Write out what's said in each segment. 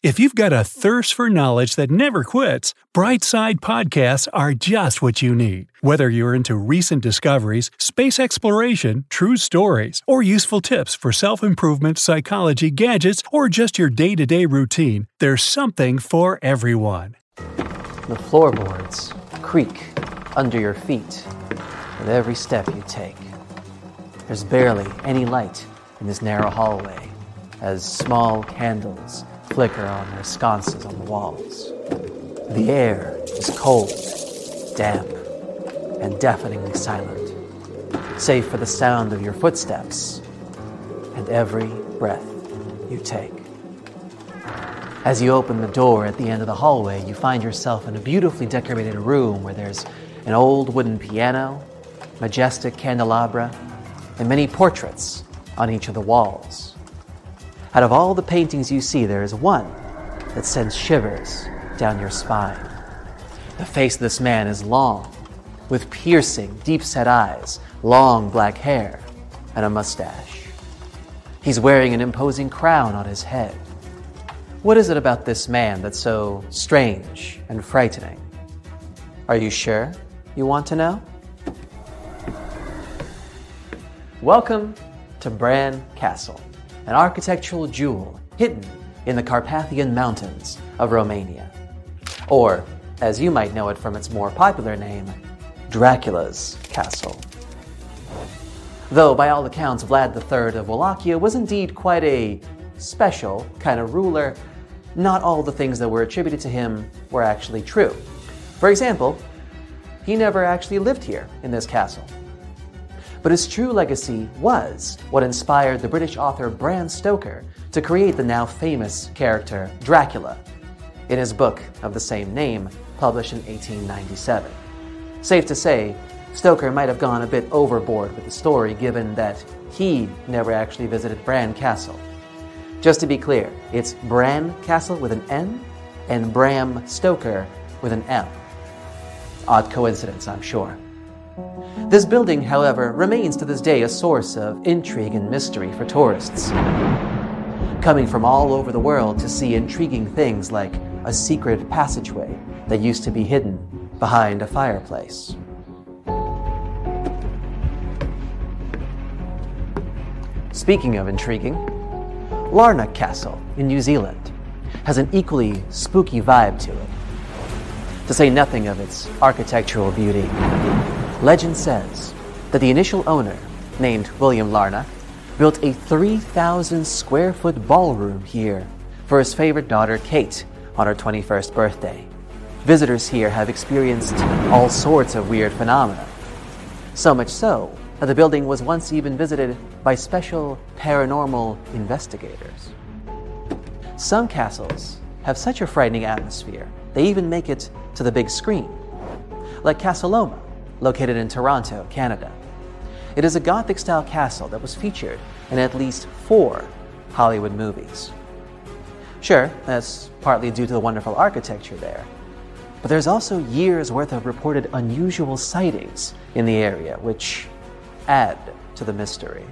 If you've got a thirst for knowledge that never quits, Brightside Podcasts are just what you need. Whether you're into recent discoveries, space exploration, true stories, or useful tips for self improvement, psychology, gadgets, or just your day to day routine, there's something for everyone. The floorboards creak under your feet with every step you take. There's barely any light in this narrow hallway as small candles flicker on their sconces on the walls. The air is cold, damp, and deafeningly silent, save for the sound of your footsteps and every breath you take. As you open the door at the end of the hallway, you find yourself in a beautifully decorated room where there's an old wooden piano, majestic candelabra, and many portraits on each of the walls. Out of all the paintings you see, there is one that sends shivers down your spine. The face of this man is long, with piercing, deep set eyes, long black hair, and a mustache. He's wearing an imposing crown on his head. What is it about this man that's so strange and frightening? Are you sure you want to know? Welcome to Bran Castle, an architectural jewel hidden in the Carpathian Mountains of Romania. Or, as you might know it from its more popular name, Dracula's Castle. Though, by all accounts, Vlad III of Wallachia was indeed quite a special kind of ruler, not all the things that were attributed to him were actually true. For example, he never actually lived here in this castle. But his true legacy was what inspired the British author Bram Stoker to create the now famous character Dracula in his book of the same name, published in 1897. Safe to say, Stoker might have gone a bit overboard with the story given that he never actually visited Bran Castle. Just to be clear, it's Bran Castle with an N and Bram Stoker with an M. Odd coincidence, I'm sure. This building, however, remains to this day a source of intrigue and mystery for tourists. Coming from all over the world to see intriguing things like a secret passageway that used to be hidden behind a fireplace. Speaking of intriguing, Larnach Castle in New Zealand has an equally spooky vibe to it. To say nothing of its architectural beauty, legend says that the initial owner, named William Larnach, built a 3,000 square foot ballroom here for his favorite daughter, Kate, on her 21st birthday. Visitors here have experienced all sorts of weird phenomena. So much so that the building was once even visited by special paranormal investigators. Some castles have such a frightening atmosphere, they even make it to the big screen. Like Casa Loma, located in Toronto, Canada. It is a Gothic style castle that was featured in at least four Hollywood movies. Sure, that's partly due to the wonderful architecture there, but there's also years worth of reported unusual sightings in the area, which add to the mystery.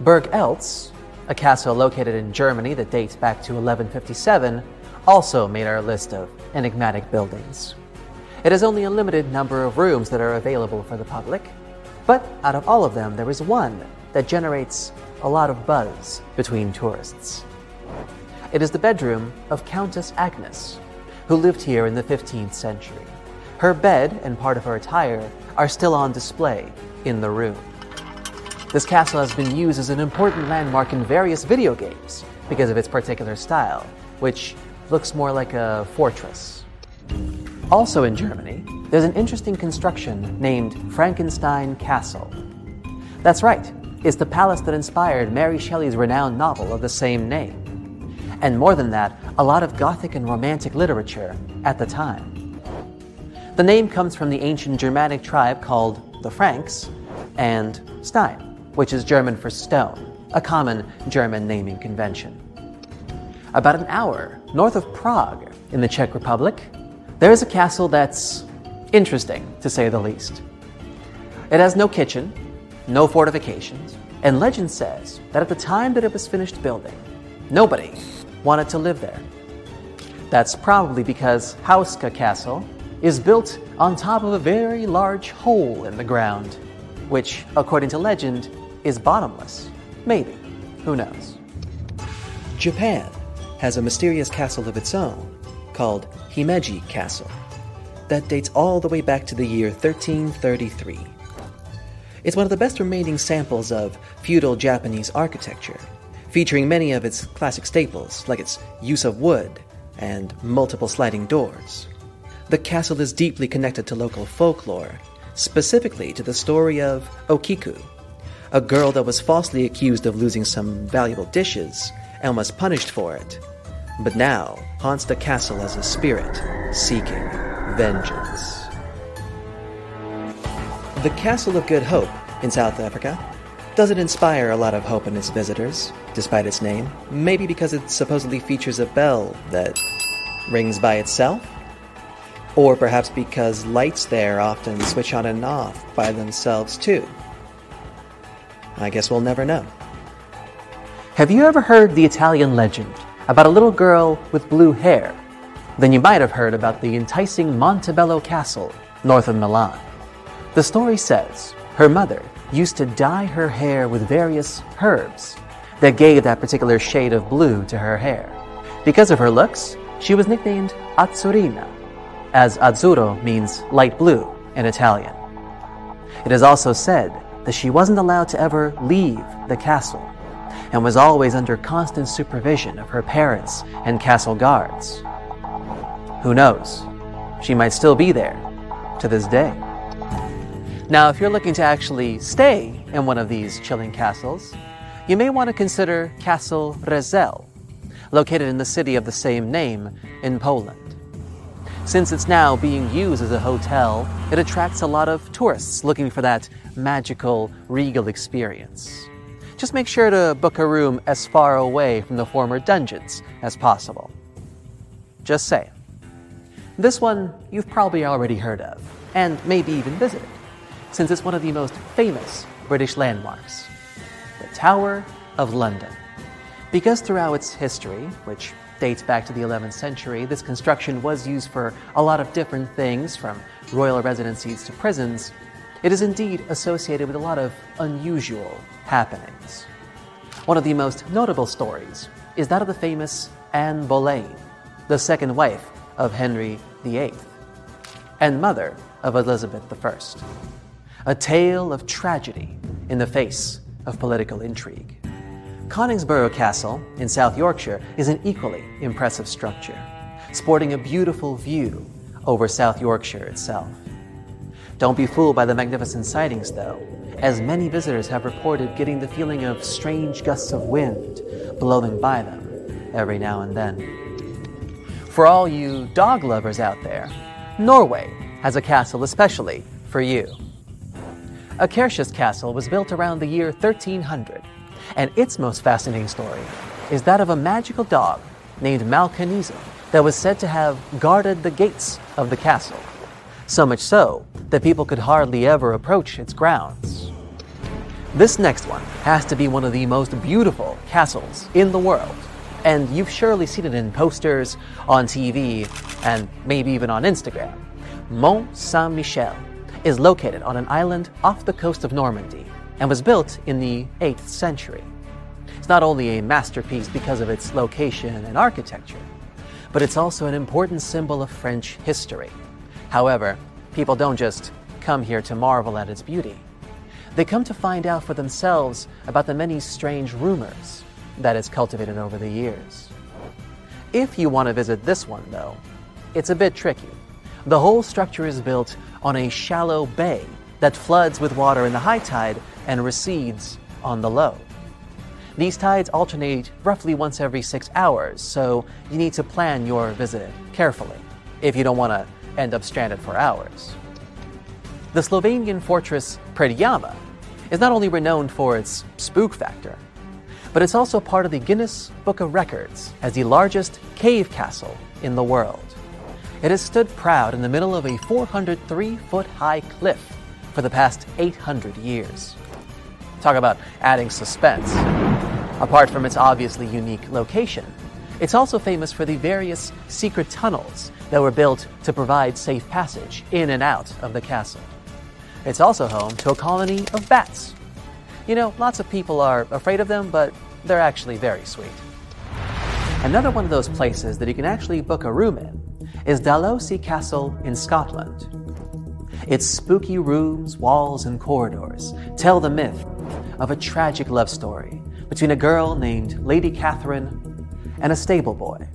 Burg Eltz, a castle located in Germany that dates back to 1157, also made our list of enigmatic buildings. It has only a limited number of rooms that are available for the public, but out of all of them, there is one that generates a lot of buzz between tourists. It is the bedroom of Countess Agnes, who lived here in the 15th century. Her bed and part of her attire are still on display in the room. This castle has been used as an important landmark in various video games because of its particular style, which looks more like a fortress. Also in Germany, there's an interesting construction named Frankenstein Castle. That's right, it's the palace that inspired Mary Shelley's renowned novel of the same name. And more than that, a lot of Gothic and Romantic literature at the time. The name comes from the ancient Germanic tribe called the Franks and Stein, which is German for stone, a common German naming convention. About an hour north of Prague in the Czech Republic, there is a castle that's interesting, to say the least. It has no kitchen, no fortifications, and legend says that at the time that it was finished building, nobody wanted to live there. That's probably because Houska Castle is built on top of a very large hole in the ground, which, according to legend, is bottomless. Maybe. Who knows? Japan has a mysterious castle of its own called Himeji Castle that dates all the way back to the year 1333. It's one of the best remaining samples of feudal Japanese architecture, featuring many of its classic staples, like its use of wood and multiple sliding doors. The castle is deeply connected to local folklore, specifically to the story of Okiku, a girl that was falsely accused of losing some valuable dishes and was punished for it, but now haunts the castle as a spirit seeking vengeance. The Castle of Good Hope in South Africa doesn't inspire a lot of hope in its visitors, despite its name. Maybe because it supposedly features a bell that rings by itself? Or perhaps because lights there often switch on and off by themselves too. I guess we'll never know. Have you ever heard the Italian legend about a little girl with blue hair? Then you might have heard about the enticing Montebello Castle north of Milan. The story says her mother used to dye her hair with various herbs that gave that particular shade of blue to her hair. Because of her looks, she was nicknamed Azzurrina, as azzurro means light blue in Italian. It is also said that she wasn't allowed to ever leave the castle and was always under constant supervision of her parents and castle guards. Who knows? She might still be there to this day. Now, if you're looking to actually stay in one of these chilling castles, you may want to consider Castle Redzel, located in the city of the same name in Poland. Since it's now being used as a hotel, it attracts a lot of tourists looking for that magical, regal experience. Just make sure to book a room as far away from the former dungeons as possible. Just saying. This one you've probably already heard of, and maybe even visited since it's one of the most famous British landmarks the Tower of London. Because throughout its history, which dates back to the 11th century, this construction was used for a lot of different things, from royal residencies to prisons, it is indeed associated with a lot of unusual happenings. One of the most notable stories is that of the famous Anne Boleyn, the second wife of Henry VIII and mother of Elizabeth I a tale of tragedy in the face of political intrigue. Coningsborough Castle in South Yorkshire is an equally impressive structure, sporting a beautiful view over South Yorkshire itself. Don't be fooled by the magnificent sightings, though, as many visitors have reported getting the feeling of strange gusts of wind blowing by them every now and then. For all you dog lovers out there, Norway has a castle especially for you. Akershus Castle was built around the year 1300, and its most fascinating story is that of a magical dog named Malcanisen that was said to have guarded the gates of the castle, so much so that people could hardly ever approach its grounds. This next one has to be one of the most beautiful castles in the world, and you've surely seen it in posters, on TV, and maybe even on Instagram. Mont Saint Michel is located on an island off the coast of Normandy and was built in the 8th century. It's not only a masterpiece because of its location and architecture, but it's also an important symbol of French history. However, people don't just come here to marvel at its beauty. They come to find out for themselves about the many strange rumors that it's cultivated over the years. If you want to visit this one, though, it's a bit tricky. The whole structure is built on a shallow bay that floods with water in the high tide and recedes on the low. These tides alternate roughly once every six hours, so you need to plan your visit carefully if you don't want to end up stranded for hours. The Slovenian fortress Predjama is not only renowned for its spook factor, but it's also part of the Guinness Book of Records as the largest cave castle in the world. It has stood proud in the middle of a 403 foot high cliff for the past 800 years. Talk about adding suspense. Apart from its obviously unique location, it's also famous for the various secret tunnels that were built to provide safe passage in and out of the castle. It's also home to a colony of bats. You know, lots of people are afraid of them, but they're actually very sweet. Another one of those places that you can actually book a room in is Dalhousie Castle in Scotland. Its spooky rooms, walls, and corridors tell the myth of a tragic love story between a girl named Lady Catherine and a stable boy.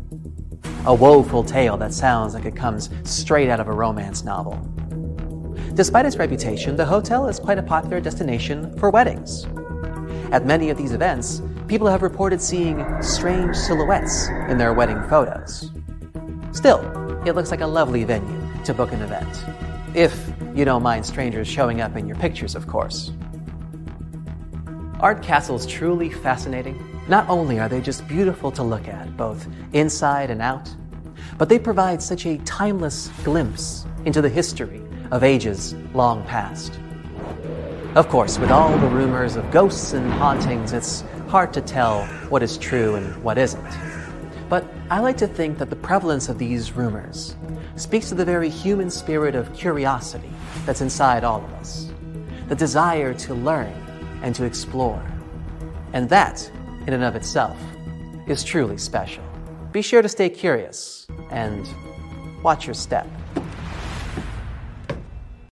A woeful tale that sounds like it comes straight out of a romance novel. Despite its reputation, the hotel is quite a popular destination for weddings. At many of these events, people have reported seeing strange silhouettes in their wedding photos. Still, it looks like a lovely venue to book an event. If you don't mind strangers showing up in your pictures, of course. Art castles truly fascinating. Not only are they just beautiful to look at, both inside and out, but they provide such a timeless glimpse into the history of ages long past. Of course, with all the rumors of ghosts and hauntings, it's hard to tell what is true and what isn't. But I like to think that the prevalence of these rumors speaks to the very human spirit of curiosity that's inside all of us, the desire to learn and to explore. And that, in and of itself, is truly special. Be sure to stay curious and watch your step.